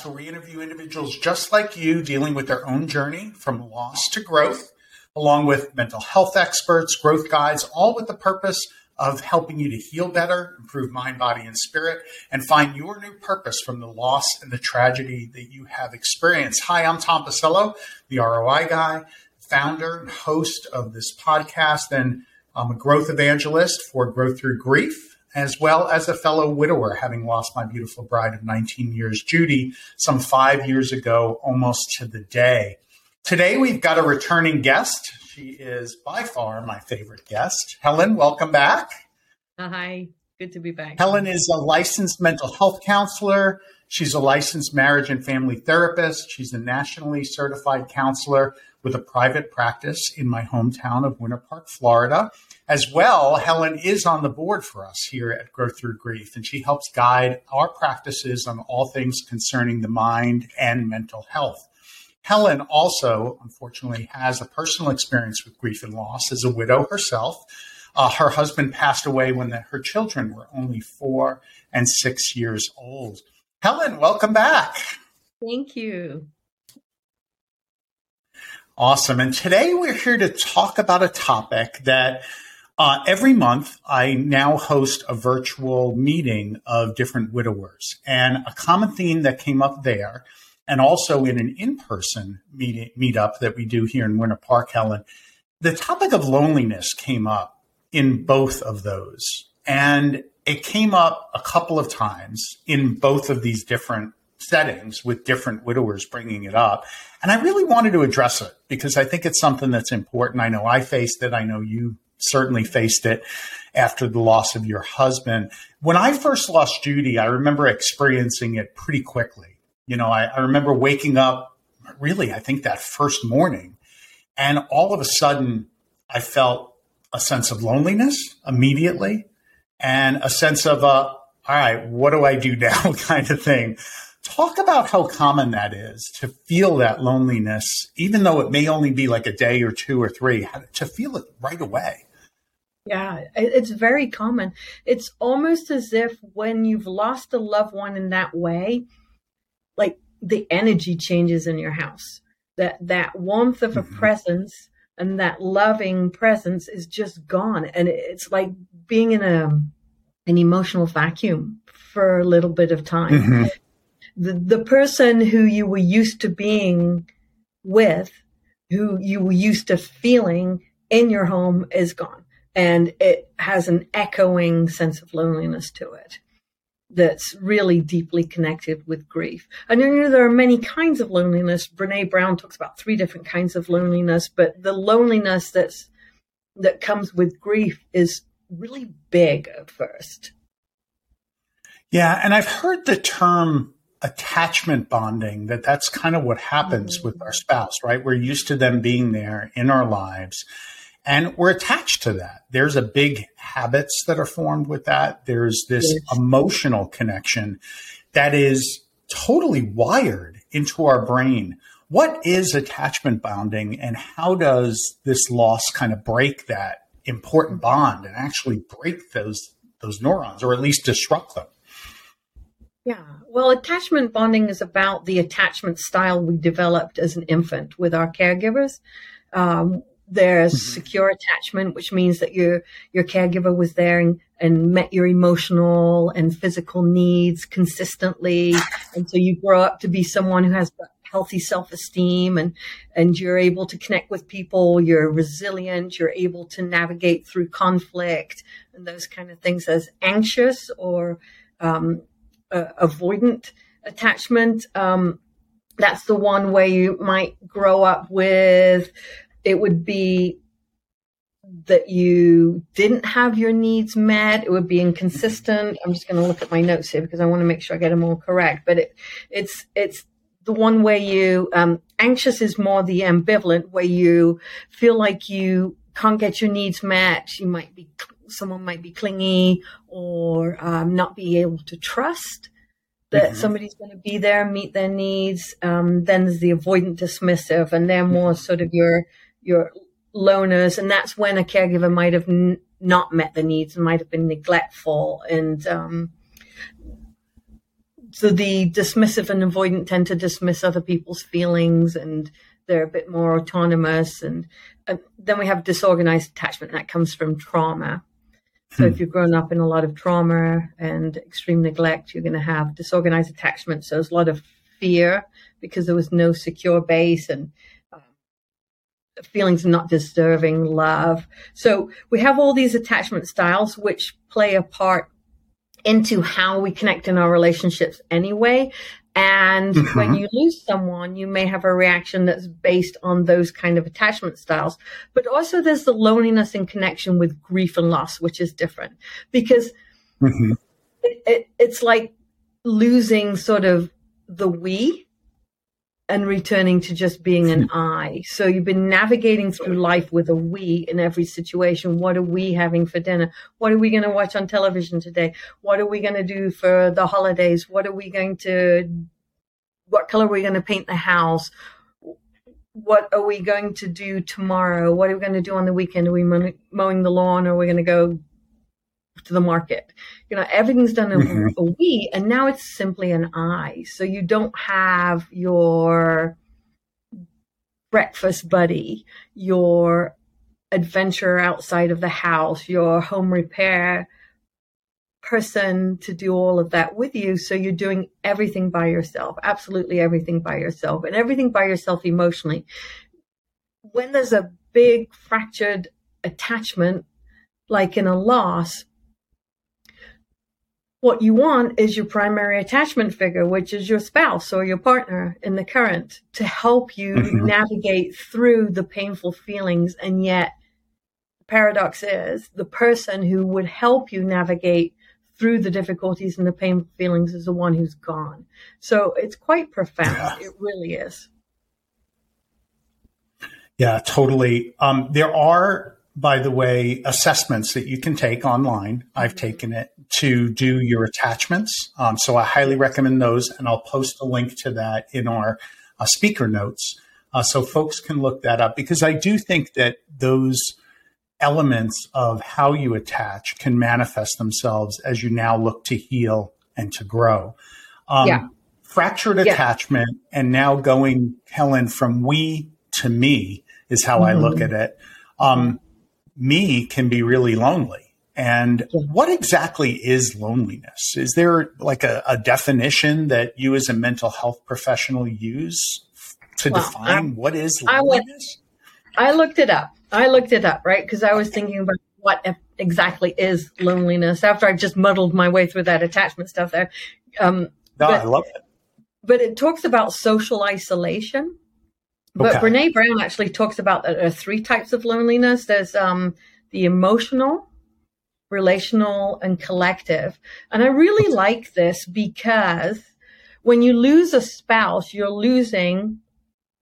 podcast where we interview individuals just like you dealing with their own journey from loss to growth, along with mental health experts, growth guides, all with the purpose of helping you to heal better, improve mind, body, and spirit, and find your new purpose from the loss and the tragedy that you have experienced. Hi, I'm Tom Pachello, the ROI guy, founder and host of this podcast, and I'm a growth evangelist for Growth Through Grief, as well as a fellow widower, having lost my beautiful bride of 19 years, Judy, some five years ago, almost to the day. Today, we've got a returning guest. She is by far my favorite guest. Helen, welcome back. Uh, hi, good to be back. Helen is a licensed mental health counselor. She's a licensed marriage and family therapist. She's a nationally certified counselor with a private practice in my hometown of Winter Park, Florida. As well, Helen is on the board for us here at Growth Through Grief, and she helps guide our practices on all things concerning the mind and mental health. Helen also, unfortunately, has a personal experience with grief and loss as a widow herself. Uh, her husband passed away when the, her children were only four and six years old. Helen, welcome back. Thank you. Awesome. And today we're here to talk about a topic that uh, every month I now host a virtual meeting of different widowers. And a common theme that came up there and also in an in-person meet meetup that we do here in Winter Park, Helen, the topic of loneliness came up in both of those. And it came up a couple of times in both of these different settings with different widowers bringing it up. And I really wanted to address it because I think it's something that's important. I know I faced it. I know you certainly faced it after the loss of your husband. When I first lost Judy, I remember experiencing it pretty quickly. You know, I, I remember waking up really, I think that first morning, and all of a sudden I felt a sense of loneliness immediately and a sense of, uh, all right, what do I do now kind of thing. Talk about how common that is to feel that loneliness, even though it may only be like a day or two or three, to feel it right away. Yeah, it's very common. It's almost as if when you've lost a loved one in that way, like the energy changes in your house. That that warmth of a mm-hmm. presence and that loving presence is just gone, and it's like being in a an emotional vacuum for a little bit of time. Mm-hmm. The the person who you were used to being with, who you were used to feeling in your home, is gone, and it has an echoing sense of loneliness to it that's really deeply connected with grief. And you know there are many kinds of loneliness. Brene Brown talks about three different kinds of loneliness, but the loneliness that's that comes with grief is really big at first. Yeah, and I've heard the term attachment bonding that that's kind of what happens mm-hmm. with our spouse, right? We're used to them being there in our lives and we're attached to that. There's a big habits that are formed with that. There's this yes. emotional connection that is totally wired into our brain. What is attachment bonding and how does this loss kind of break that important bond and actually break those those neurons or at least disrupt them? Yeah. Well, attachment bonding is about the attachment style we developed as an infant with our caregivers. Um, there's mm-hmm. secure attachment, which means that your your caregiver was there and, and met your emotional and physical needs consistently, and so you grow up to be someone who has healthy self-esteem and and you're able to connect with people. You're resilient. You're able to navigate through conflict and those kind of things as anxious or um, uh, avoidant attachment. Um, that's the one way you might grow up with it would be that you didn't have your needs met. It would be inconsistent. I'm just going to look at my notes here because I want to make sure I get them all correct. But it, it's it's the one where you um, anxious is more the ambivalent, where you feel like you can't get your needs met. You might be someone might be clingy or um, not be able to trust that mm-hmm. somebody's going to be there, meet their needs. Um, then there's the avoidant dismissive, and they're more sort of your your loners, and that's when a caregiver might have n- not met the needs and might have been neglectful. And um, so the dismissive and avoidant tend to dismiss other people's feelings and they're a bit more autonomous. And, and then we have disorganized attachment that comes from trauma. So hmm. if you've grown up in a lot of trauma and extreme neglect you're going to have disorganized attachment. So there's a lot of fear because there was no secure base and um, feelings of not deserving love so we have all these attachment styles which play a part into how we connect in our relationships anyway. And mm-hmm. when you lose someone, you may have a reaction that's based on those kind of attachment styles. But also there's the loneliness in connection with grief and loss, which is different because mm-hmm. it, it, it's like losing sort of the we and returning to just being an hmm. I. So you've been navigating through life with a we in every situation. What are we having for dinner? What are we going to watch on television today? What are we going to do for the holidays? What are we going to, what color are we going to paint the house? What are we going to do tomorrow? What are we going to do on the weekend? Are we mowing the lawn or are we going to go to the market. You know, everything's done in mm-hmm. a we, and now it's simply an I. So you don't have your breakfast buddy, your adventure outside of the house, your home repair person to do all of that with you. So you're doing everything by yourself, absolutely everything by yourself, and everything by yourself emotionally. When there's a big fractured attachment, like in a loss, what you want is your primary attachment figure, which is your spouse or your partner in the current to help you mm-hmm. navigate through the painful feelings. And yet the paradox is the person who would help you navigate through the difficulties and the painful feelings is the one who's gone. So it's quite profound. Yeah. It really is. Yeah, totally. Um, there are by the way, assessments that you can take online. I've taken it to do your attachments. Um, so I highly recommend those, and I'll post a link to that in our uh, speaker notes uh, so folks can look that up because I do think that those elements of how you attach can manifest themselves as you now look to heal and to grow. Um, yeah. Fractured yeah. attachment and now going, Helen, from we to me is how mm-hmm. I look mm-hmm. at it. Um, me can be really lonely. And what exactly is loneliness? Is there like a, a definition that you as a mental health professional use to well, define I, what is loneliness? I, went, I looked it up. I looked it up, right? Because I was thinking about what exactly is loneliness after I've just muddled my way through that attachment stuff there. Um, no, but, I love it. But it talks about social isolation. But okay. Brene Brown actually talks about there are three types of loneliness. There's um, the emotional, relational, and collective. And I really like this because when you lose a spouse, you're losing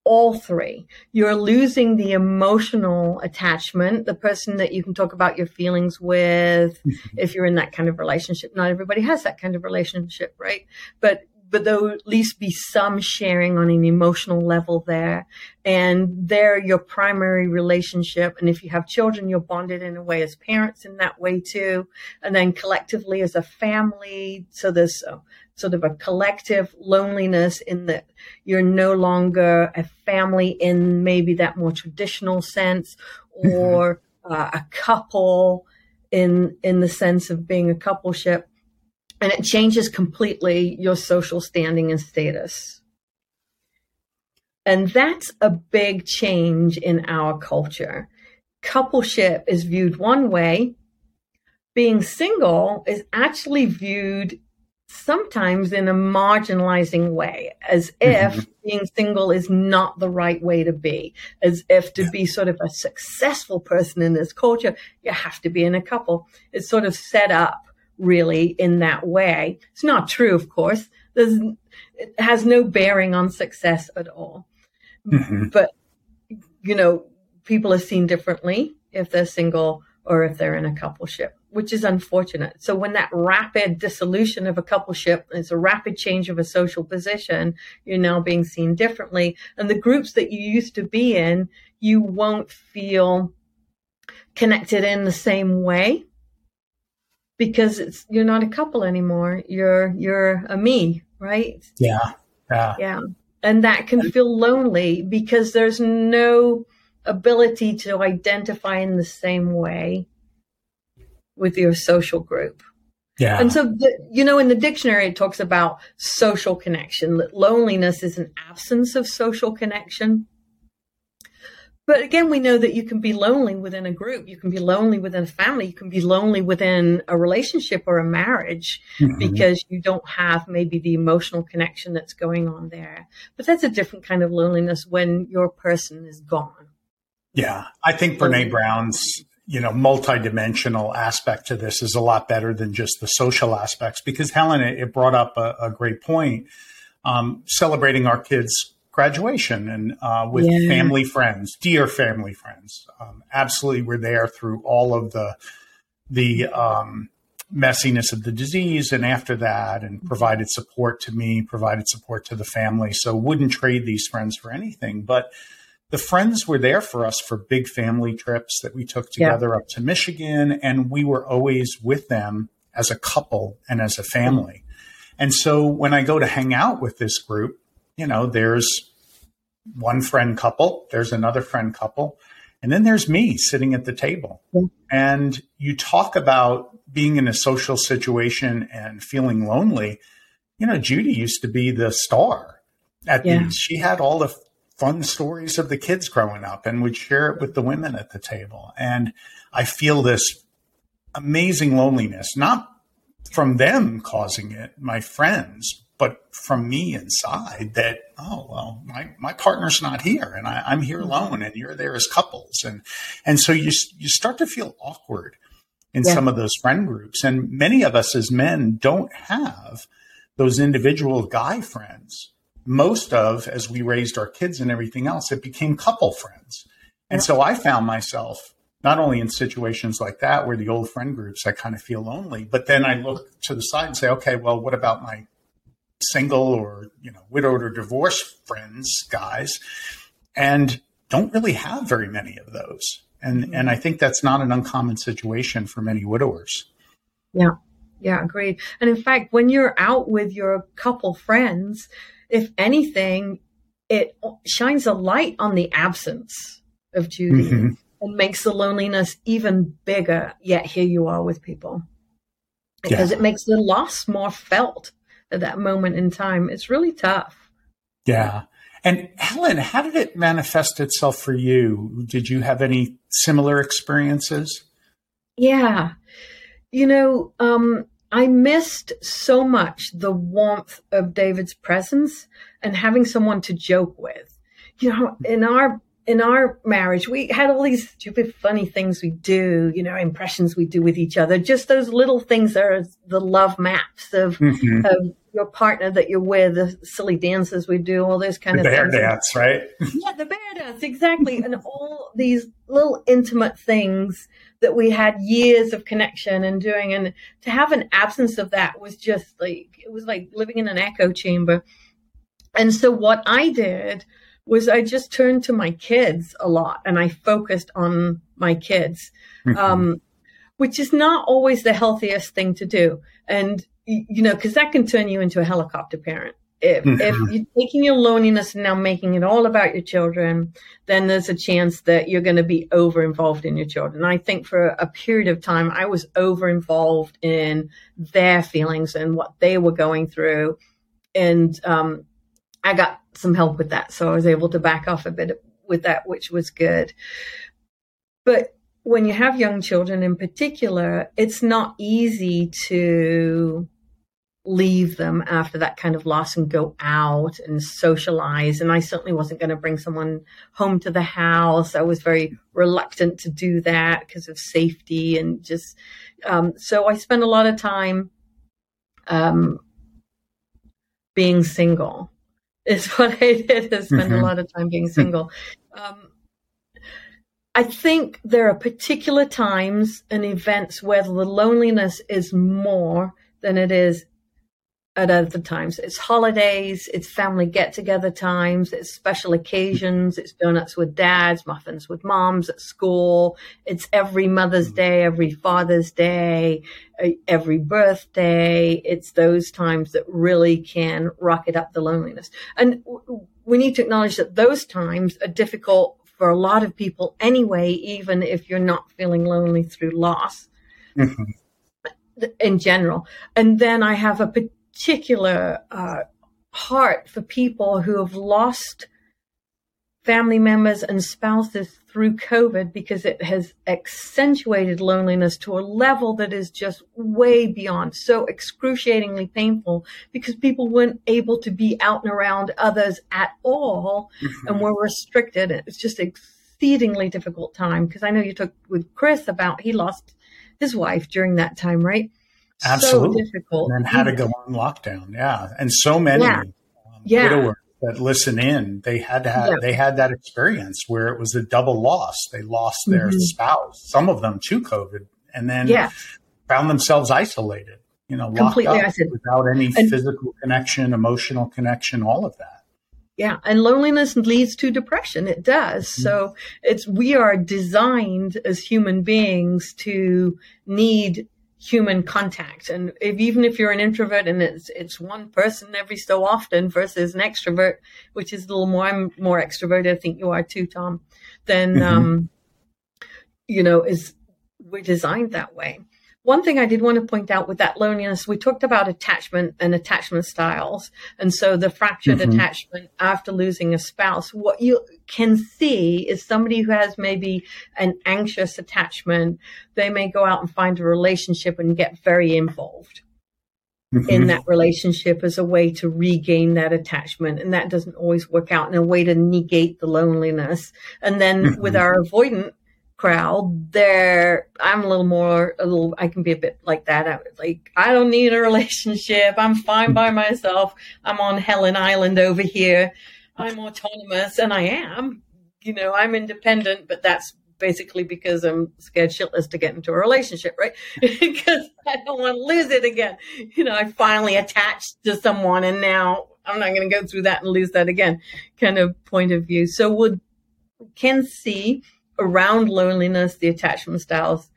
all three. You're losing the emotional attachment, the person that you can talk about your feelings with mm-hmm. if you're in that kind of relationship. Not everybody has that kind of relationship, right? But but there'll at least be some sharing on an emotional level there. And they're your primary relationship. And if you have children, you're bonded in a way as parents in that way too. And then collectively as a family. So there's a, sort of a collective loneliness in that you're no longer a family in maybe that more traditional sense or uh, a couple in, in the sense of being a coupleship and it changes completely your social standing and status. And that's a big change in our culture. Coupleship is viewed one way. Being single is actually viewed sometimes in a marginalizing way, as if mm-hmm. being single is not the right way to be, as if to yeah. be sort of a successful person in this culture, you have to be in a couple. It's sort of set up really in that way. It's not true, of course. There's, it has no bearing on success at all. Mm-hmm. But, you know, people are seen differently if they're single or if they're in a coupleship, which is unfortunate. So when that rapid dissolution of a coupleship is a rapid change of a social position, you're now being seen differently. And the groups that you used to be in, you won't feel connected in the same way because it's you're not a couple anymore. You're you're a me right? Yeah. Yeah. Yeah. And that can feel lonely because there's no ability to identify in the same way with your social group. Yeah. And so, the, you know, in the dictionary, it talks about social connection, that loneliness is an absence of social connection. But again, we know that you can be lonely within a group. You can be lonely within a family. You can be lonely within a relationship or a marriage mm-hmm. because you don't have maybe the emotional connection that's going on there. But that's a different kind of loneliness when your person is gone. Yeah. I think Brene Brown's, you know, multidimensional aspect to this is a lot better than just the social aspects because Helen, it brought up a, a great point. Um, celebrating our kids' graduation and uh, with yeah. family friends, dear family friends. Um, absolutely, we're there through all of the the um, messiness of the disease, and after that, and provided support to me, provided support to the family. So wouldn't trade these friends for anything. But the friends were there for us for big family trips that we took together yeah. up to Michigan, and we were always with them as a couple and as a family. And so when I go to hang out with this group, you know, there's one friend couple, there's another friend couple, and then there's me sitting at the table. And you talk about being in a social situation and feeling lonely. You know, Judy used to be the star at yeah. these. She had all the fun stories of the kids growing up and would share it with the women at the table. And I feel this amazing loneliness, not from them causing it, my friends, but from me inside that oh well my, my partner's not here and I, am here mm-hmm. alone and you're there as couples. And and so you you start to feel awkward in yeah. some of those friend groups. And many of us as men don't have those individual guy friends. Most of as we raised our kids and everything else it became couple friends. And yeah. so I found myself not only in situations like that where the old friend groups I kind of feel lonely, but then I look to the side and say, okay, well, what about my single or you know widowed or divorced friends guys and don't really have very many of those and mm-hmm. and i think that's not an uncommon situation for many widowers yeah yeah agreed and in fact when you're out with your couple friends if anything it shines a light on the absence of judy mm-hmm. and makes the loneliness even bigger yet here you are with people because yeah. it makes the loss more felt at that moment in time. It's really tough. Yeah. And Helen, how did it manifest itself for you? Did you have any similar experiences? Yeah. You know, um, I missed so much the warmth of David's presence and having someone to joke with. You know, in our in our marriage, we had all these stupid, funny things we do, you know, impressions we do with each other. Just those little things are the love maps of, mm-hmm. of your partner that you're with, the silly dances we do, all those kind the of bear things. dance, right? yeah, the bear dance, exactly. and all these little intimate things that we had years of connection and doing. And to have an absence of that was just like, it was like living in an echo chamber. And so what I did was I just turned to my kids a lot and I focused on my kids, mm-hmm. um, which is not always the healthiest thing to do. And, you know, because that can turn you into a helicopter parent. If, mm-hmm. if you're taking your loneliness and now making it all about your children, then there's a chance that you're going to be over involved in your children. I think for a period of time, I was over involved in their feelings and what they were going through. And um, I got some help with that. So I was able to back off a bit with that, which was good. But when you have young children in particular, it's not easy to leave them after that kind of loss and go out and socialize. And I certainly wasn't going to bring someone home to the house. I was very reluctant to do that because of safety and just, um, so I spent a lot of time, um, being single is what I did is spend mm-hmm. a lot of time being single. Um, I think there are particular times and events where the loneliness is more than it is at other times. It's holidays, it's family get together times, it's special occasions, it's donuts with dads, muffins with moms at school. It's every Mother's Day, every Father's Day, every birthday. It's those times that really can rocket up the loneliness. And we need to acknowledge that those times are difficult for a lot of people anyway, even if you're not feeling lonely through loss. Mm-hmm in general. And then I have a particular uh, heart for people who have lost family members and spouses through COVID because it has accentuated loneliness to a level that is just way beyond so excruciatingly painful because people weren't able to be out and around others at all mm-hmm. and were restricted. It's just exceedingly difficult time because I know you talked with Chris about he lost his wife during that time, right? Absolutely. So difficult. And then had to go on lockdown. Yeah. And so many yeah. Um, yeah. widowers that listen in, they had to have, yeah. they had that experience where it was a double loss. They lost their mm-hmm. spouse, some of them to COVID, and then yeah. found themselves isolated, you know, completely isolated without any and, physical connection, emotional connection, all of that. Yeah, and loneliness leads to depression. It does. Mm-hmm. So it's we are designed as human beings to need human contact. And if, even if you're an introvert and it's it's one person every so often versus an extrovert, which is a little more I'm more extroverted, I think you are too, Tom, then mm-hmm. um, you know, is we're designed that way. One thing I did want to point out with that loneliness, we talked about attachment and attachment styles. And so the fractured mm-hmm. attachment after losing a spouse, what you can see is somebody who has maybe an anxious attachment. They may go out and find a relationship and get very involved. Mm-hmm. in that relationship as a way to regain that attachment. And that doesn't always work out in a way to negate the loneliness. And then mm-hmm. with our avoidant crowd there i'm a little more a little i can be a bit like that. I, like i don't need a relationship. I'm fine by myself. I'm on helen island over here. I'm autonomous and i am. You know i'm independent but that's basically because i'm scared shitless to get into a relationship right? Because i don't want to lose it again. You know i finally attached to someone and now i'm not going to go through that and lose that again kind of point of view. So would can see around loneliness, the attachment styles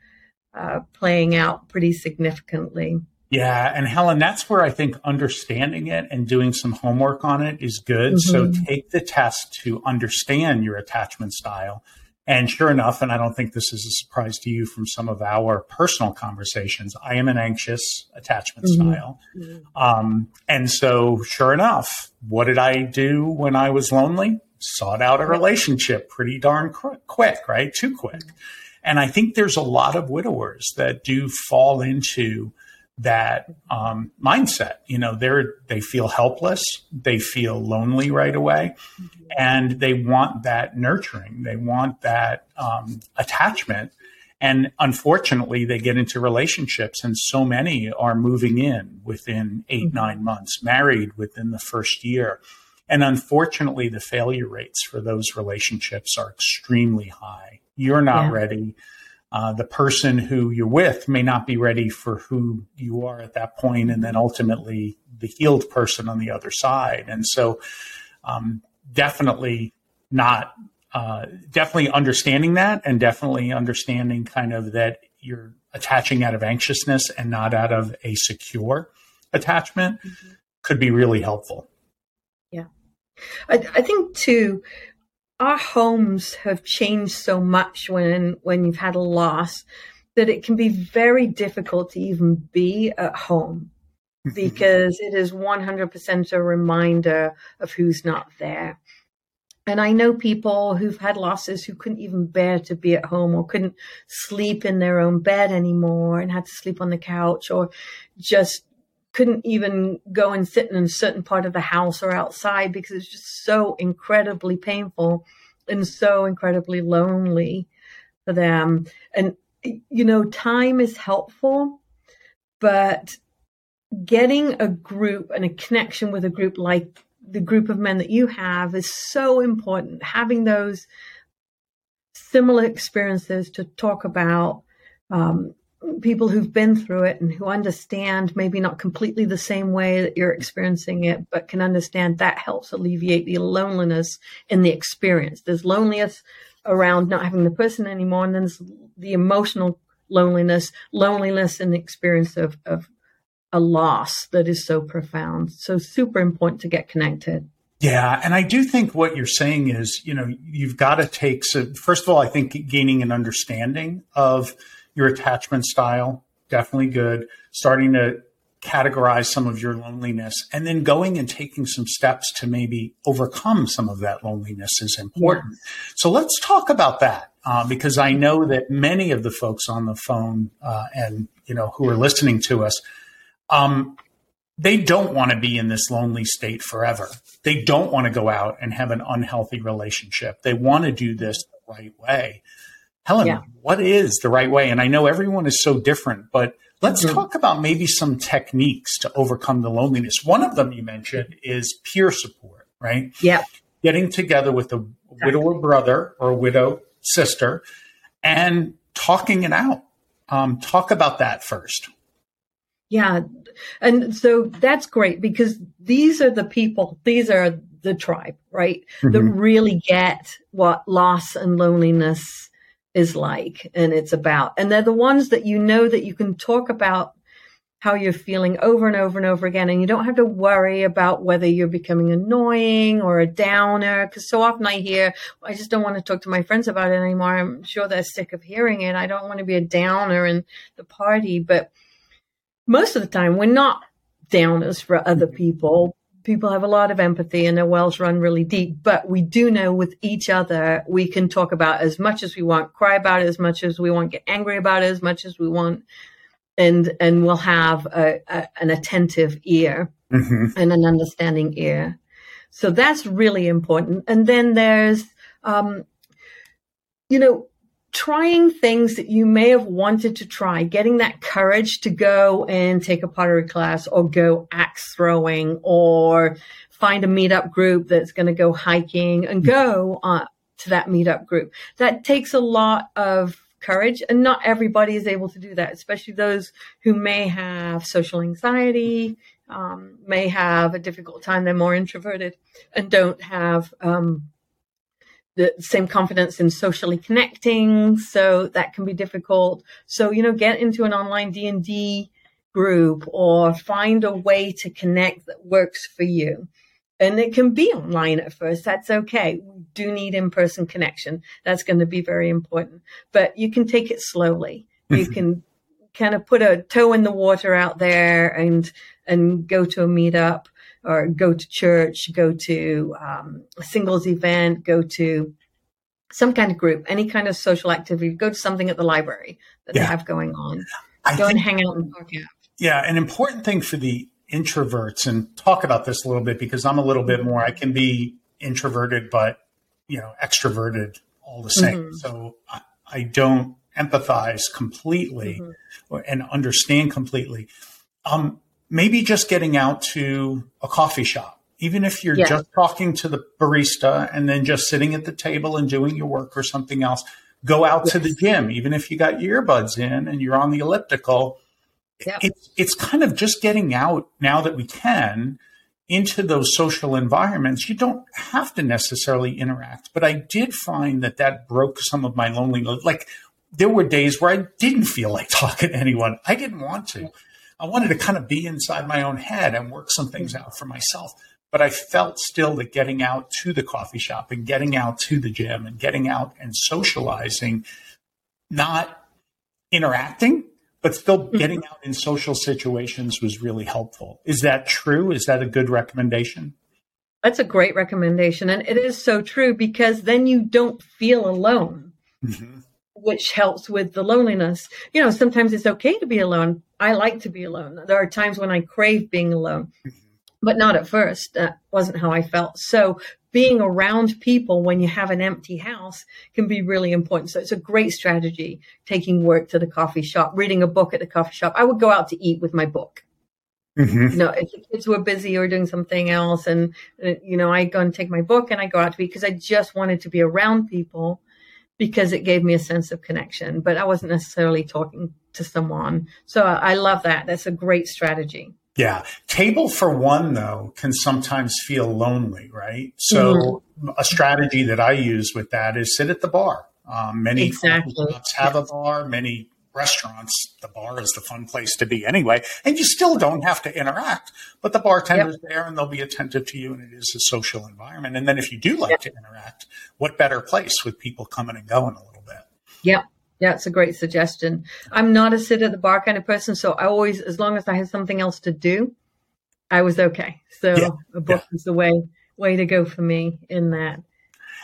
uh, playing out pretty significantly. Yeah, and Helen, that's where I think understanding it and doing some homework on it is good. Mm-hmm. So take the test to understand your attachment style. And sure enough, and I don't think this is a surprise to you from some of our personal conversations, I am an anxious attachment mm-hmm. style. Mm-hmm. Um, and so, sure enough, what did I do when I was lonely? Sought out a relationship pretty darn quick, right? Too quick. And I think there's a lot of widowers that do fall into that um, mindset. You know, they're they feel helpless, they feel lonely right away, mm-hmm. and they want that nurturing. They want that um, attachment. And unfortunately, they get into relationships, and so many are moving in within 8 mm-hmm. nine months, married within the first year. And unfortunately, the failure rates for those relationships are extremely high. You're not yeah. ready. Uh, the person who you're with may not be ready for who you are at that point, and then ultimately the healed person on the other side. And so, um, definitely not, uh, definitely understanding that, and definitely understanding kind of that you're attaching out of anxiousness and not out of a secure attachment mm-hmm. could be really helpful. I, I think too, our homes have changed so much when when you've had a loss that it can be very difficult to even be at home because it is 100% a reminder of who's not there. And I know people who've had losses who couldn't even bear to be at home or couldn't sleep in their own bed anymore and had to sleep on the couch or just couldn't even go and sit in a certain part of the house or outside because it's just so incredibly painful and so incredibly lonely for them. And, you know, time is helpful, but getting a group and a connection with a group like the group of men that you have is so important. Having those similar experiences to talk about um, people who've been through it and who understand maybe not completely the same way that you're experiencing it, but can understand that helps alleviate the loneliness in the experience. There's loneliness around not having the person anymore, and then there's the emotional loneliness, loneliness in the experience of, of a loss that is so profound. So super important to get connected. Yeah, and I do think what you're saying is, you know, you've got to take so first of all, I think gaining an understanding of your attachment style, definitely good. Starting to categorize some of your loneliness and then going and taking some steps to maybe overcome some of that loneliness is important. Yeah. So let's talk about that uh, because I know that many of the folks on the phone uh, and you know who are listening to us, um, they don't want to be in this lonely state forever. They don't want to go out and have an unhealthy relationship. They want to do this the right way. Helen, yeah. what is the right way? And I know everyone is so different, but let's mm-hmm. talk about maybe some techniques to overcome the loneliness. One of them you mentioned is peer support, right? Yeah. Getting together with a widower brother or a widow sister and talking it out. Um, talk about that first. Yeah. And so that's great because these are the people, these are the tribe, right? Mm-hmm. That really get what loss and loneliness is like and it's about. And they're the ones that you know that you can talk about how you're feeling over and over and over again. And you don't have to worry about whether you're becoming annoying or a downer. Cause so often I hear, I just don't want to talk to my friends about it anymore. I'm sure they're sick of hearing it. I don't want to be a downer in the party. But most of the time, we're not downers for other people people have a lot of empathy and their wells run really deep. But we do know with each other, we can talk about as much as we want, cry about it as much as we want, get angry about it as much as we want, and and we'll have a, a, an attentive ear mm-hmm. and an understanding ear. So that's really important. And then there's, um, you know, trying things that you may have wanted to try, getting that courage to go and take a pottery class or go axe throwing or find a meetup group that's going to go hiking and go uh, to that meetup group. That takes a lot of courage and not everybody is able to do that, especially those who may have social anxiety, um, may have a difficult time. They're more introverted and don't have, um, the same confidence in socially connecting so that can be difficult. So you know get into an online d&d group or find a way to connect that works for you. And it can be online at first that's okay. We do need in-person connection. That's going to be very important. But you can take it slowly. You can kind of put a toe in the water out there and and go to a meetup or go to church, go to um, a singles event, go to some kind of group, any kind of social activity, go to something at the library that yeah. they have going on. I go think, and hang out and talk out. Yeah, an important thing for the introverts, and talk about this a little bit because I'm a little bit more. I can be introverted, but you know, extroverted all the same. Mm-hmm. So I, I, don't empathize completely mm-hmm. and understand completely. Um, maybe just getting out to a coffee shop, even if you're yeah. just talking to the barista and then just sitting at the table and doing your work or something else. Go out yes. to the gym, even if you got earbuds in and you're on the elliptical. Yeah. It's it's kind of just getting out now that we can into those social environments. You don't have to necessarily interact, but I did find that that broke some of my loneliness. Like there were days where I didn't feel like talking to anyone. I didn't want to. I wanted to kind of be inside my own head and work some things out for myself. But I felt still that getting out to the coffee shop and getting out to the gym and getting out and socializing, not interacting, but still mm-hmm. getting out in social situations was really helpful. Is that true? Is that a good recommendation? That's a great recommendation. And it is so true because then you don't feel alone. Mm-hmm which helps with the loneliness. You know, sometimes it's okay to be alone. I like to be alone. There are times when I crave being alone, but not at first. That wasn't how I felt. So being around people when you have an empty house can be really important. So it's a great strategy. Taking work to the coffee shop, reading a book at the coffee shop. I would go out to eat with my book. Mm-hmm. You know, if the kids were busy or doing something else, and uh, you know, I go and take my book and I go out to eat because I just wanted to be around people because it gave me a sense of connection, but I wasn't necessarily talking to someone. So I love that. That's a great strategy. Yeah. Table for one, though, can sometimes feel lonely, right? So mm-hmm. a strategy that I use with that is sit at the bar. Um, many exactly. have a bar, many restaurants, the bar is the fun place to be anyway. And you still don't have to interact, but the bartender's yep. there and they'll be attentive to you and it is a social environment. And then if you do like yep. to interact, what better place with people coming and going a little bit? Yeah. Yeah, it's a great suggestion. I'm not a sit at the bar kind of person, so I always, as long as I had something else to do, I was okay. So yeah. a book yeah. is the way way to go for me in that.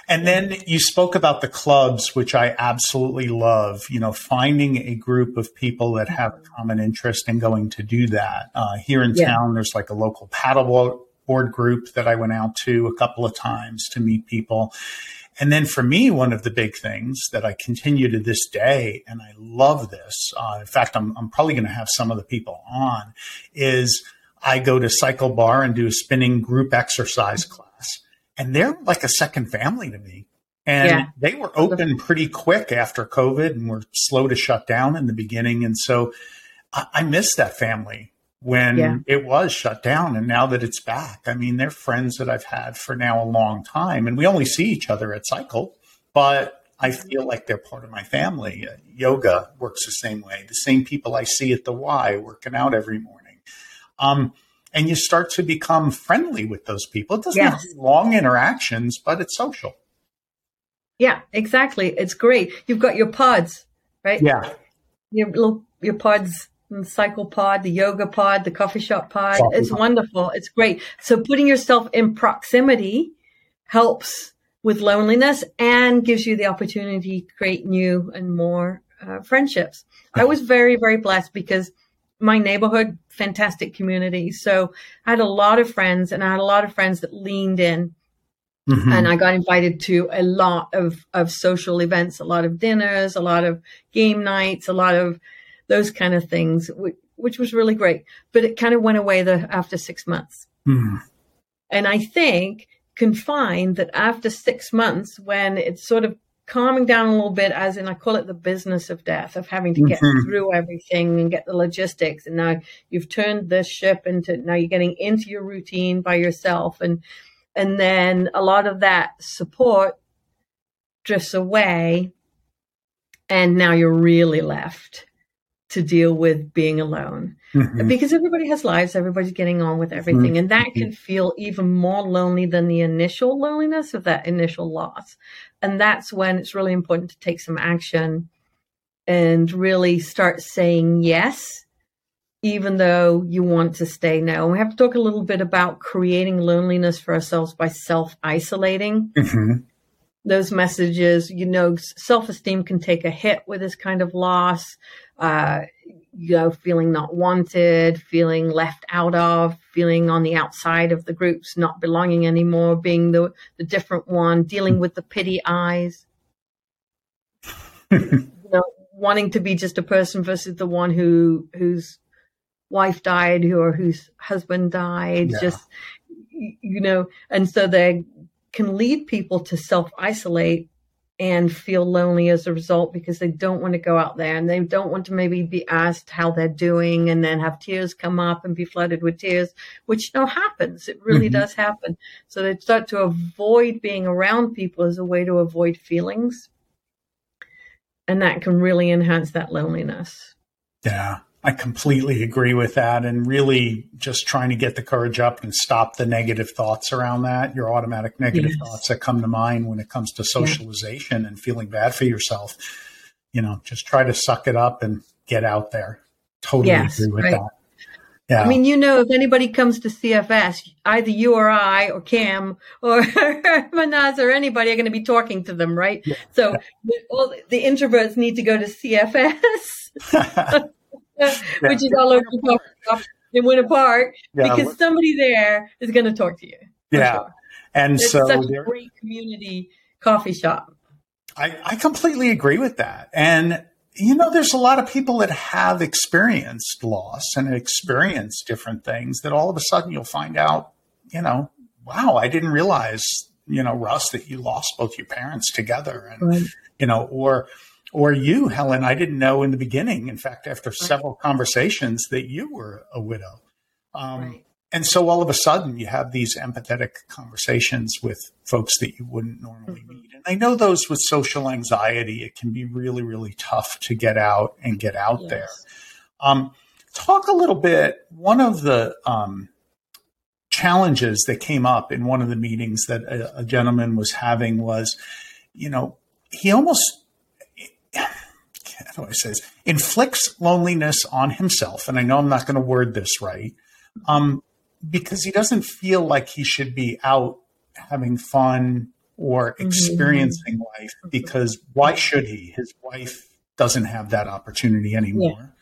And then you spoke about the clubs, which I absolutely love. You know, finding a group of people that have a common interest and going to do that. Uh, here in yeah. town, there's like a local paddleboard board group that I went out to a couple of times to meet people. And then for me, one of the big things that I continue to this day, and I love this. Uh, in fact, I'm, I'm probably going to have some of the people on is I go to cycle bar and do a spinning group exercise class and they're like a second family to me. And yeah. they were open pretty quick after COVID and were slow to shut down in the beginning. And so I, I miss that family when yeah. it was shut down. And now that it's back, I mean, they're friends that I've had for now a long time. And we only see each other at Cycle, but I feel like they're part of my family. Uh, yoga works the same way. The same people I see at the Y working out every morning. Um, and you start to become friendly with those people. It doesn't have long interactions, but it's social. Yeah, exactly. It's great. You've got your pods, right? Yeah. Your little your pods, the cycle pod, the yoga pod, the coffee shop pod. Coffee it's pod. wonderful. It's great. So putting yourself in proximity helps with loneliness and gives you the opportunity to create new and more uh, friendships. I was very, very blessed because my neighborhood, fantastic community. So I had a lot of friends and I had a lot of friends that leaned in. Mm-hmm. And I got invited to a lot of, of social events, a lot of dinners, a lot of game nights, a lot of those kind of things, which, which was really great. But it kind of went away the, after six months. Mm-hmm. And I think can find that after six months, when it's sort of calming down a little bit, as in I call it the business of death, of having to get mm-hmm. through everything and get the logistics. And now you've turned this ship into now you're getting into your routine by yourself, and and then a lot of that support drifts away, and now you're really left to deal with being alone mm-hmm. because everybody has lives everybody's getting on with everything mm-hmm. and that can feel even more lonely than the initial loneliness of that initial loss and that's when it's really important to take some action and really start saying yes, even though you want to stay no. And we have to talk a little bit about creating loneliness for ourselves by self isolating. Mm-hmm. Those messages, you know, self esteem can take a hit with this kind of loss. Uh, you know, feeling not wanted, feeling left out of, feeling on the outside of the groups, not belonging anymore, being the, the different one, dealing with the pity eyes, you know, wanting to be just a person versus the one who whose wife died or whose husband died, yeah. just you know, and so they can lead people to self isolate and feel lonely as a result because they don't want to go out there and they don't want to maybe be asked how they're doing and then have tears come up and be flooded with tears, which no happens. It really mm-hmm. does happen. So they start to avoid being around people as a way to avoid feelings. And that can really enhance that loneliness. Yeah. I completely agree with that. And really just trying to get the courage up and stop the negative thoughts around that, your automatic negative yes. thoughts that come to mind when it comes to socialization yeah. and feeling bad for yourself. You know, just try to suck it up and get out there. Totally yes, agree with right. that. Yeah. I mean, you know, if anybody comes to CFS, either you or I or Cam or Manaz or anybody are going to be talking to them, right? Yeah. So all the introverts need to go to CFS. which is all over the top in Winter Park, yeah, because somebody there is going to talk to you. Yeah. Sure. And it's so such a great community coffee shop. I, I completely agree with that. And, you know, there's a lot of people that have experienced loss and experienced different things that all of a sudden you'll find out, you know, wow, I didn't realize you know, Russ, that you lost both your parents together, and right. you know, or or you, Helen, I didn't know in the beginning. In fact, after several conversations, that you were a widow. Um, right. And so all of a sudden, you have these empathetic conversations with folks that you wouldn't normally mm-hmm. meet. And I know those with social anxiety, it can be really, really tough to get out and get out yes. there. Um, talk a little bit. One of the um, challenges that came up in one of the meetings that a, a gentleman was having was, you know, he almost how do I say this? Inflicts loneliness on himself, and I know I'm not going to word this right, um, because he doesn't feel like he should be out having fun or mm-hmm. experiencing mm-hmm. life. Because why should he? His wife doesn't have that opportunity anymore,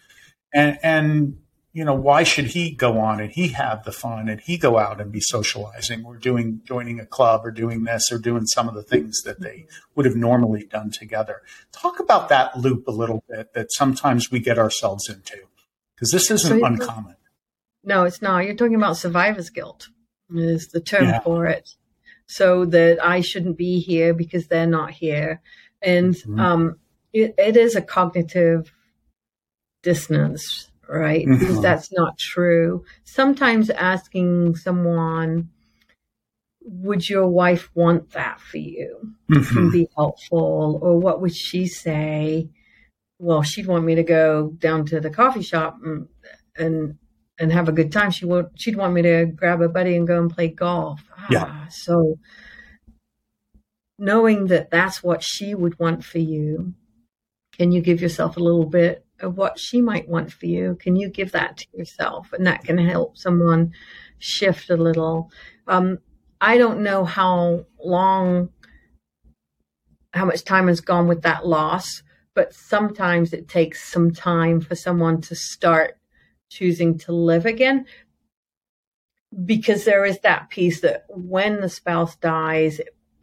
yeah. and and you know, why should he go on and he have the fun and he go out and be socializing or doing, joining a club or doing this or doing some of the things that they would have normally done together? Talk about that loop a little bit that sometimes we get ourselves into because this isn't so uncommon. No, it's not. You're talking about survivor's guilt is the term yeah. for it. So that I shouldn't be here because they're not here. And mm-hmm. um, it, it is a cognitive dissonance right? Mm-hmm. Because that's not true. Sometimes asking someone, would your wife want that for you? Mm-hmm. Can be helpful. Or what would she say? Well, she'd want me to go down to the coffee shop and and, and have a good time. She would she'd want me to grab a buddy and go and play golf. Yeah. Ah, so knowing that that's what she would want for you, can you give yourself a little bit of what she might want for you. Can you give that to yourself? And that can help someone shift a little. Um, I don't know how long, how much time has gone with that loss, but sometimes it takes some time for someone to start choosing to live again. Because there is that piece that when the spouse dies,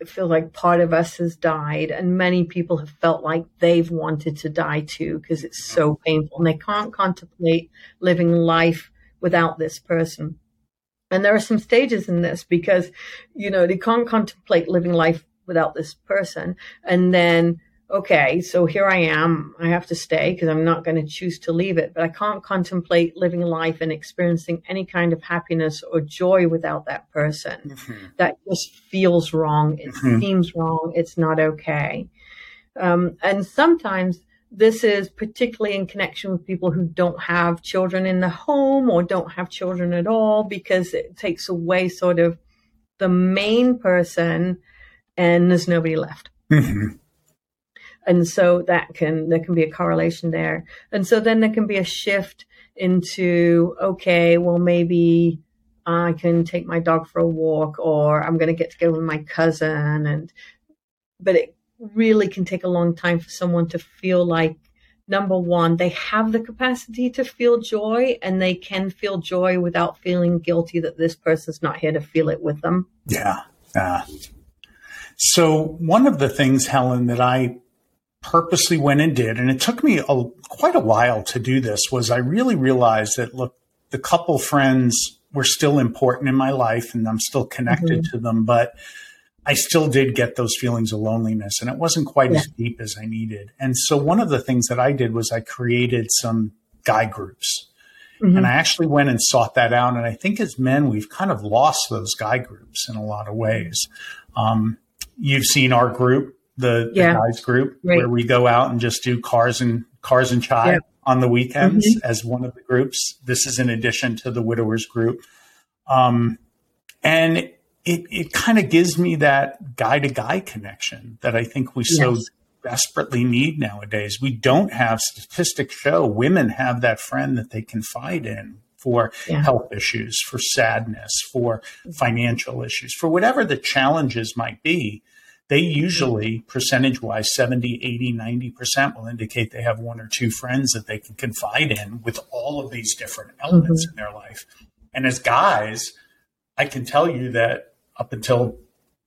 feel like part of us has died and many people have felt like they've wanted to die too because it's so mm-hmm. painful and they can't contemplate living life without this person. And there are some stages in this because you know they can't contemplate living life without this person and then okay, so here I am. I have to stay because I'm not going to choose to leave it. But I can't contemplate living life and experiencing any kind of happiness or joy without that person. Mm-hmm. That just feels wrong. It mm-hmm. seems wrong. It's not okay. Um, and sometimes this is particularly in connection with people who don't have children in the home or don't have children at all because it takes away sort of the main person and there's nobody left. Mm-hmm and so that can there can be a correlation there. And so then there can be a shift into okay well maybe i can take my dog for a walk or i'm going to get together with my cousin. And but it really can take a long time for someone to feel like number one they have the capacity to feel joy and they can feel joy without feeling guilty that this person's not here to feel it with them. Yeah yeah. So one of the things helen that i purposely went and did, and it took me a, quite a while to do this, was I really realized that, look, the couple friends were still important in my life and I'm still connected mm-hmm. to them, but I still did get those feelings of loneliness and it wasn't quite yeah. as deep as I needed. And so one of the things that I did was I created some guy groups. Mm-hmm. And I actually went and sought that out. And I think as men, we've kind of lost those guy groups in a lot of ways. Um, you've seen our group the, yeah. the guys group right. where we go out and just do cars and cars and chai yeah. on the weekends mm-hmm. as one of the groups. This is in addition to the widowers group. Um, and it, it kind of gives me that guy to guy connection that I think we yes. so desperately need nowadays. We don't have statistics show women have that friend that they confide in for yeah. health issues, for sadness, for financial issues, for whatever the challenges might be they usually percentage wise 70 80 90% will indicate they have one or two friends that they can confide in with all of these different elements mm-hmm. in their life and as guys i can tell you that up until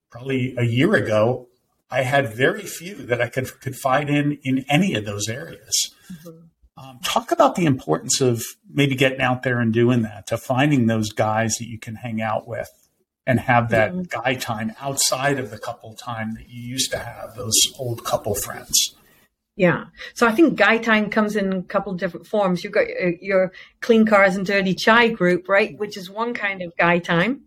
probably a year ago i had very few that i could confide in in any of those areas mm-hmm. um, talk about the importance of maybe getting out there and doing that to finding those guys that you can hang out with and have that mm-hmm. guy time outside of the couple time that you used to have, those old couple friends. Yeah. So I think guy time comes in a couple of different forms. You've got your, your clean cars and dirty chai group, right? Which is one kind of guy time.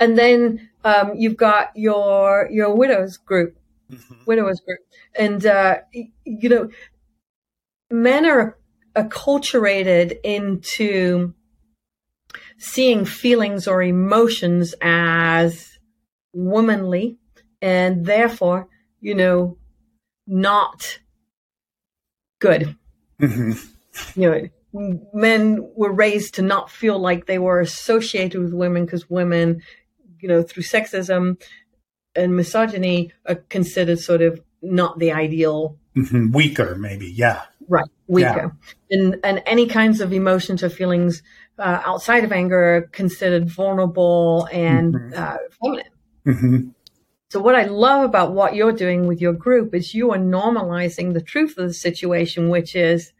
And then um, you've got your your widows group, mm-hmm. widowers group, and uh, you know, men are acculturated into seeing feelings or emotions as womanly and therefore, you know, not good. Mm-hmm. You know, men were raised to not feel like they were associated with women because women, you know, through sexism and misogyny, are considered sort of not the ideal. Mm-hmm. Weaker, maybe. Yeah. Right. Weaker. Yeah. And, and any kinds of emotions or feelings uh, outside of anger considered vulnerable and mm-hmm. uh, feminine. Mm-hmm. So what I love about what you're doing with your group is you are normalizing the truth of the situation, which is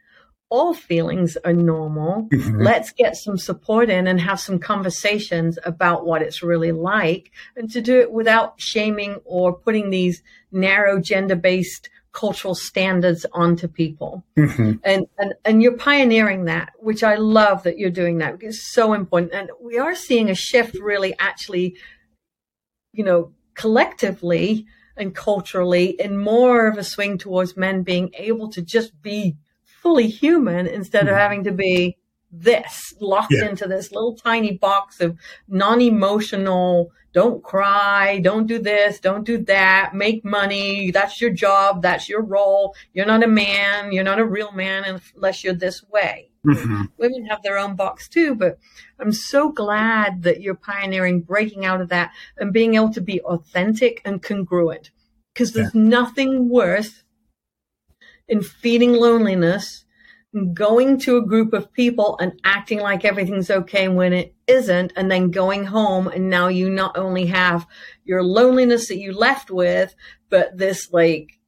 all feelings are normal. Mm-hmm. Let's get some support in and have some conversations about what it's really like and to do it without shaming or putting these narrow gender based cultural standards onto people. Mm-hmm. And, and, and you're pioneering that, which I love that you're doing that it's so important. And we are seeing a shift really actually, you know, collectively and culturally in more of a swing towards men being able to just be fully human instead mm-hmm. of having to be this locked yeah. into this little tiny box of non-emotional don't cry. Don't do this. Don't do that. Make money. That's your job. That's your role. You're not a man. You're not a real man unless you're this way. Mm-hmm. women have their own box too but i'm so glad that you're pioneering breaking out of that and being able to be authentic and congruent. Because there's yeah. nothing worse in feeding loneliness going to a group of people and acting like everything's okay when it isn't, and then going home and now you not only have your loneliness that you left with, but this like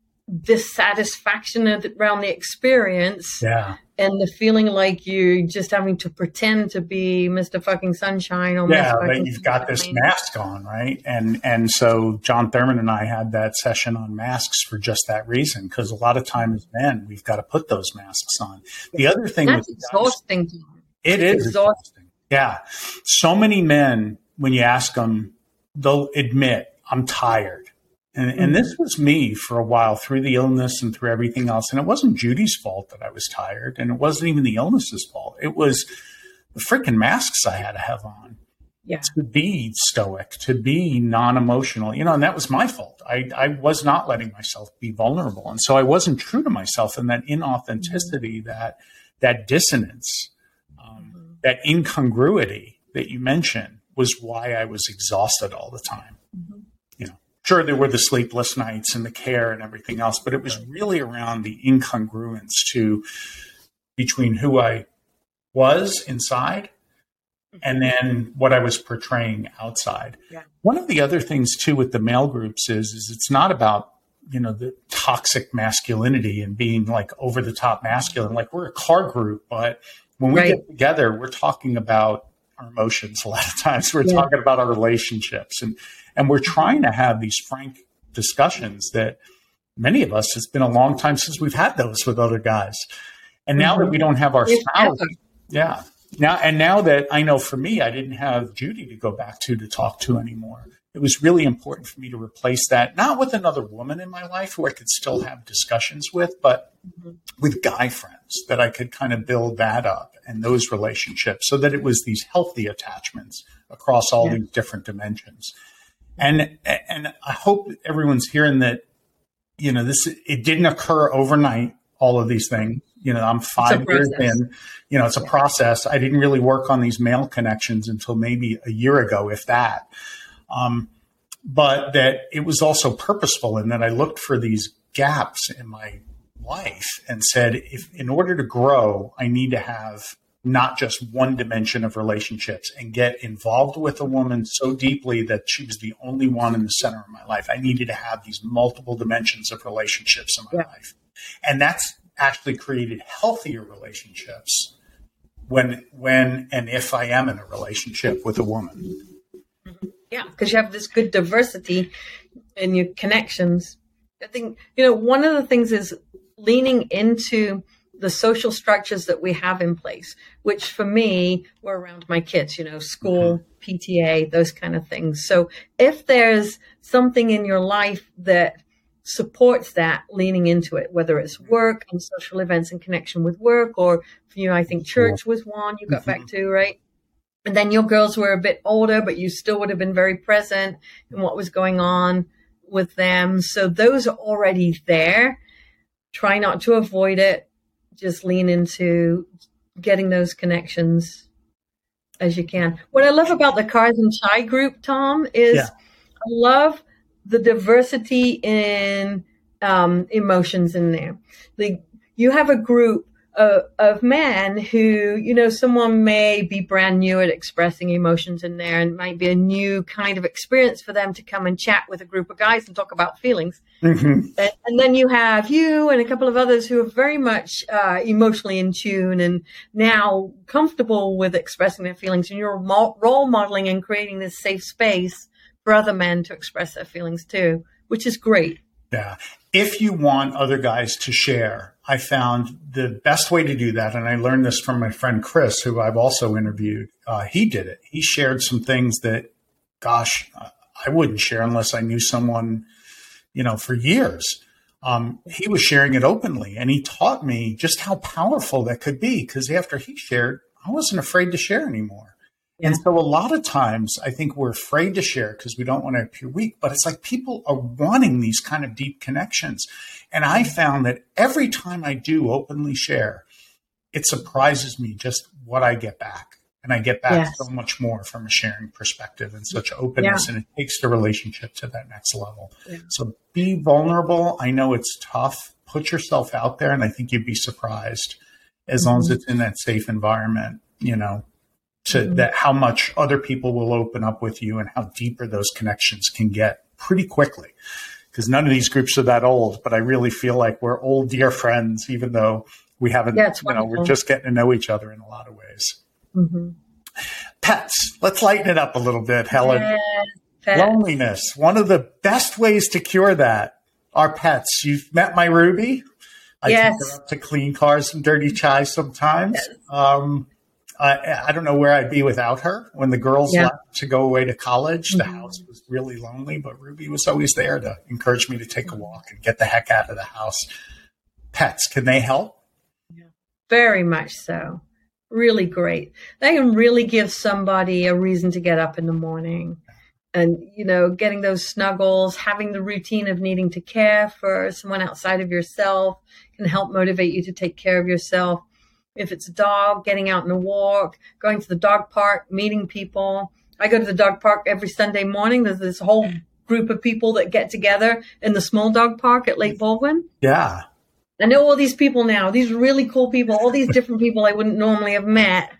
dissatisfaction around the experience. Yeah. And the feeling like you're just having to pretend to be Mr. fucking Sunshine or yeah, but you've got this mask on, right? And and so John Thurman and I had that session on masks for just that reason, because a lot of times men we've got to put those masks on. The other thing that's exhausting. Guys, it is exhausting. Yeah, so many men when you ask them, they'll admit I'm tired and, and this was me for a while through the illness and through everything else. And it wasn't Judy's fault that I was tired. And it wasn't even the illness's fault. It was the freaking masks I had to have on. Yeah. To be stoic, to be non emotional, you know, and that was my fault. I, I was not letting myself be vulnerable. And so I wasn't true to myself. And that inauthenticity, mm-hmm. that, that dissonance, um, mm-hmm. that incongruity that you mentioned was why I was exhausted all the time. Mm-hmm sure there were the sleepless nights and the care and everything else, but it was really around the incongruence to between who I was inside and then what I was portraying outside. Yeah. One of the other things too with the male groups is is it's not about you know the toxic masculinity and being like over the top masculine. Like we're a car group, but when we right. get together, we're talking about our emotions a lot of times. We're yeah. talking about our relationships and and we're trying to have these frank discussions that many of us, it's been a long time since we've had those with other guys. And now mm-hmm. that we don't have our spouse, yeah. Now, and now that I know for me, I didn't have Judy to go back to to talk to anymore. It was really important for me to replace that, not with another woman in my life who I could still have discussions with, but mm-hmm. with guy friends that I could kind of build that up and those relationships so that it was these healthy attachments across all yeah. these different dimensions. And and I hope everyone's hearing that. You know, this it didn't occur overnight. All of these things. You know, I'm five years in. You know, it's a process. I didn't really work on these male connections until maybe a year ago, if that. Um, but that it was also purposeful in that I looked for these gaps in my life and said, if in order to grow, I need to have not just one dimension of relationships and get involved with a woman so deeply that she was the only one in the center of my life. I needed to have these multiple dimensions of relationships in my yeah. life. And that's actually created healthier relationships when when and if I am in a relationship with a woman. Mm-hmm. Yeah, because you have this good diversity in your connections. I think, you know, one of the things is leaning into the social structures that we have in place, which for me were around my kids, you know, school, mm-hmm. PTA, those kind of things. So if there's something in your life that supports that leaning into it, whether it's work and social events in connection with work, or, you know, I think church was one you got mm-hmm. back to, right? And then your girls were a bit older, but you still would have been very present in what was going on with them. So those are already there. Try not to avoid it just lean into getting those connections as you can. What I love about the Cars and Chai group, Tom, is yeah. I love the diversity in um, emotions in there. Like you have a group of, of men who, you know, someone may be brand new at expressing emotions in there and might be a new kind of experience for them to come and chat with a group of guys and talk about feelings. Mm-hmm. And, and, then you have you and a couple of others who are very much uh, emotionally in tune and now comfortable with expressing their feelings. And you're mo- role modeling and creating this safe space for other men to express their feelings too, which is great. Yeah. If you want other guys to share, I found the best way to do that, and I learned this from my friend Chris, who I've also interviewed. Uh, he did it. He shared some things that, gosh, I wouldn't share unless I knew someone, you know, for years. Um, he was sharing it openly, and he taught me just how powerful that could be. Because after he shared, I wasn't afraid to share anymore. Yeah. And so a lot of times I think we're afraid to share because we don't want to appear weak, but it's like people are wanting these kind of deep connections. And I found that every time I do openly share, it surprises me just what I get back. And I get back yes. so much more from a sharing perspective and such openness. Yeah. And it takes the relationship to that next level. Yeah. So be vulnerable. I know it's tough. Put yourself out there. And I think you'd be surprised as mm-hmm. long as mm-hmm. it's in that safe environment, you know, to mm-hmm. that how much other people will open up with you and how deeper those connections can get pretty quickly. Because none of these groups are that old, but I really feel like we're old dear friends, even though we haven't, yeah, you know, we're just getting to know each other in a lot of ways. Mm-hmm. Pets. Let's lighten it up a little bit, Helen. Loneliness. One of the best ways to cure that are pets. You've met my Ruby. I yes. take her up to clean cars and dirty chai sometimes. Yes. Um, I, I don't know where I'd be without her. When the girls yeah. left to go away to college, mm-hmm. the house was really lonely, but Ruby was always there to encourage me to take a walk and get the heck out of the house. Pets, can they help? Yeah. Very much so. Really great. They can really give somebody a reason to get up in the morning. And, you know, getting those snuggles, having the routine of needing to care for someone outside of yourself can help motivate you to take care of yourself if it's a dog, getting out on a walk, going to the dog park, meeting people. I go to the dog park every Sunday morning. There's this whole group of people that get together in the small dog park at Lake Baldwin. Yeah. I know all these people now, these really cool people, all these different people I wouldn't normally have met.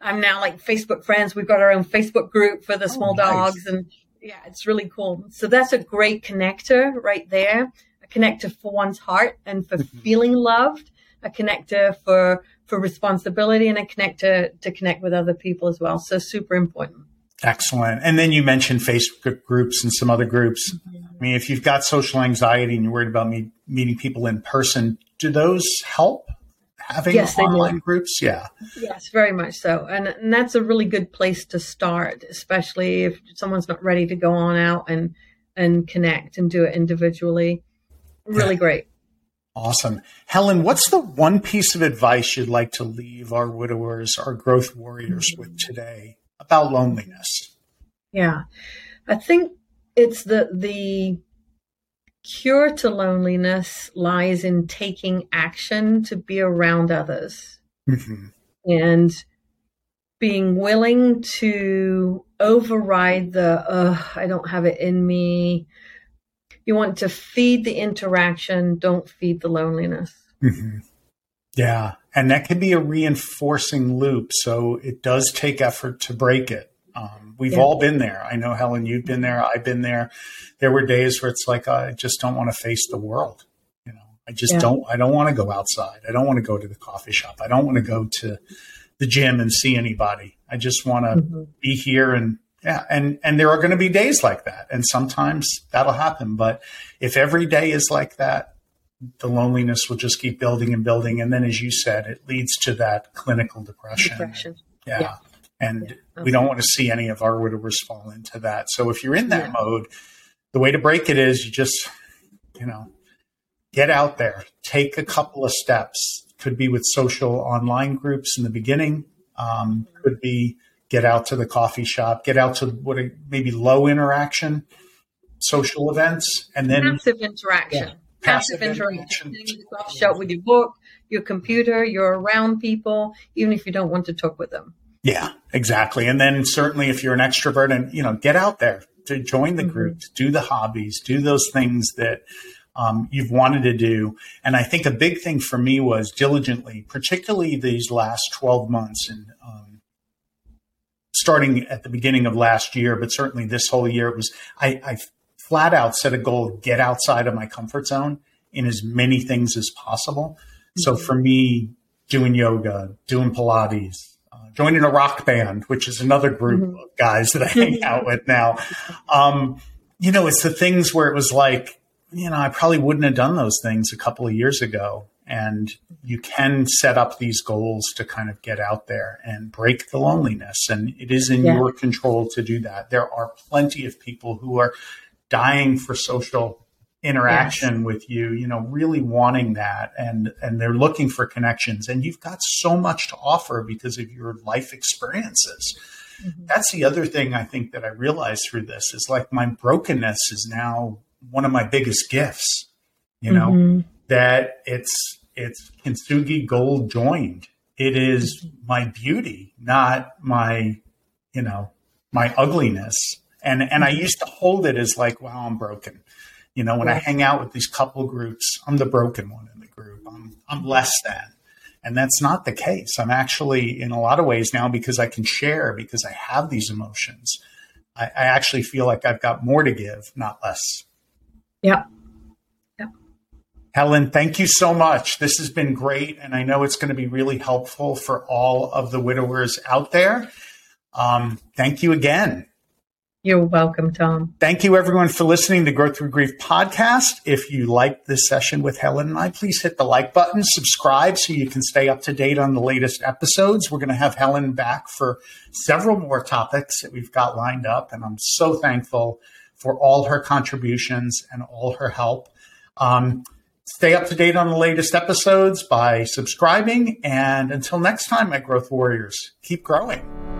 I'm now like Facebook friends. We've got our own Facebook group for the oh, small oh, dogs and yeah, it's really cool. So that's a great connector right there. A connector for one's heart and for mm-hmm. feeling loved, a connector for for responsibility and a connect to, to connect with other people as well. So super important. Excellent. And then you mentioned Facebook groups and some other groups. Mm-hmm. I mean, if you've got social anxiety and you're worried about me, meeting people in person, do those help? Having yes, online groups? Yeah. Yes, very much so. And, and that's a really good place to start, especially if someone's not ready to go on out and, and connect and do it individually. Really yeah. great. Awesome. Helen, what's the one piece of advice you'd like to leave our widowers, our growth warriors with today about loneliness? Yeah. I think it's the the cure to loneliness lies in taking action to be around others. Mm-hmm. And being willing to override the I don't have it in me you want to feed the interaction, don't feed the loneliness. Mm-hmm. Yeah. And that can be a reinforcing loop. So it does take effort to break it. Um, we've yeah. all been there. I know, Helen, you've been there. I've been there. There were days where it's like, I just don't want to face the world. You know, I just yeah. don't, I don't want to go outside. I don't want to go to the coffee shop. I don't want to go to the gym and see anybody. I just want to mm-hmm. be here and Yeah. And, and there are going to be days like that. And sometimes that'll happen. But if every day is like that, the loneliness will just keep building and building. And then, as you said, it leads to that clinical depression. depression. Yeah. yeah. And yeah, we don't want to see any of our widowers fall into that. So if you're in that yeah. mode, the way to break it is you just, you know, get out there, take a couple of steps. Could be with social online groups in the beginning. Um, could be get out to the coffee shop, get out to what a, maybe low interaction social events, and then passive interaction. Yeah, passive, passive interaction. interaction. the coffee shop with your book, your computer. You're around people, even if you don't want to talk with them. Yeah, exactly. And then certainly if you're an extrovert and, you know, get out there to join the mm-hmm. groups, do the hobbies, do those things that um, you've wanted to do. And I think a big thing for me was diligently, particularly these last 12 months and um, starting at the beginning of last year, but certainly this whole year, it was, I, I flat out set a goal, get outside of my comfort zone in as many things as possible. Mm-hmm. So for me, doing yoga, doing Pilates, joining a rock band, which is another group mm-hmm. of guys that I hang out with now. Um, you know, it's the things where it was like, you know, I probably wouldn't have done those things a couple of years ago. And you can set up these goals to kind of get out there and break the loneliness. And it is in yeah. your control to do that. There are plenty of people who are dying for social interaction yes. with you, you know, really wanting that and and they're looking for connections and you've got so much to offer because of your life experiences. Mm-hmm. That's the other thing I think that I realized through this is like my brokenness is now one of my biggest gifts, you know, mm-hmm. That it's it's kintsugi gold joined. It is my beauty, not my, you know, my ugliness. And and I used to hold it as like, wow, I'm broken you know, when. I hang out with these couple groups, I'm the broken one in the group. I'm, I'm less than. And that's not the case. I'm actually, in a lot of ways now, because I can share, because I have these emotions, I, I actually feel like I've got more to give, not less. Yeah. Helen, thank you so much. This has been great. And I know it's going to be really helpful for all of the widowers out there. Um, thank you again. You're welcome, Tom. Thank you, everyone, for listening to Growth Through Grief podcast. If you liked this session with Helen and I, please hit the like button, subscribe so you can stay up to date on the latest episodes. We're going to have Helen back for several more topics that we've got lined up, and I'm so thankful for all her contributions and all her help. Um, stay up to date on the latest episodes by subscribing. And until next time, my growth warriors, keep growing.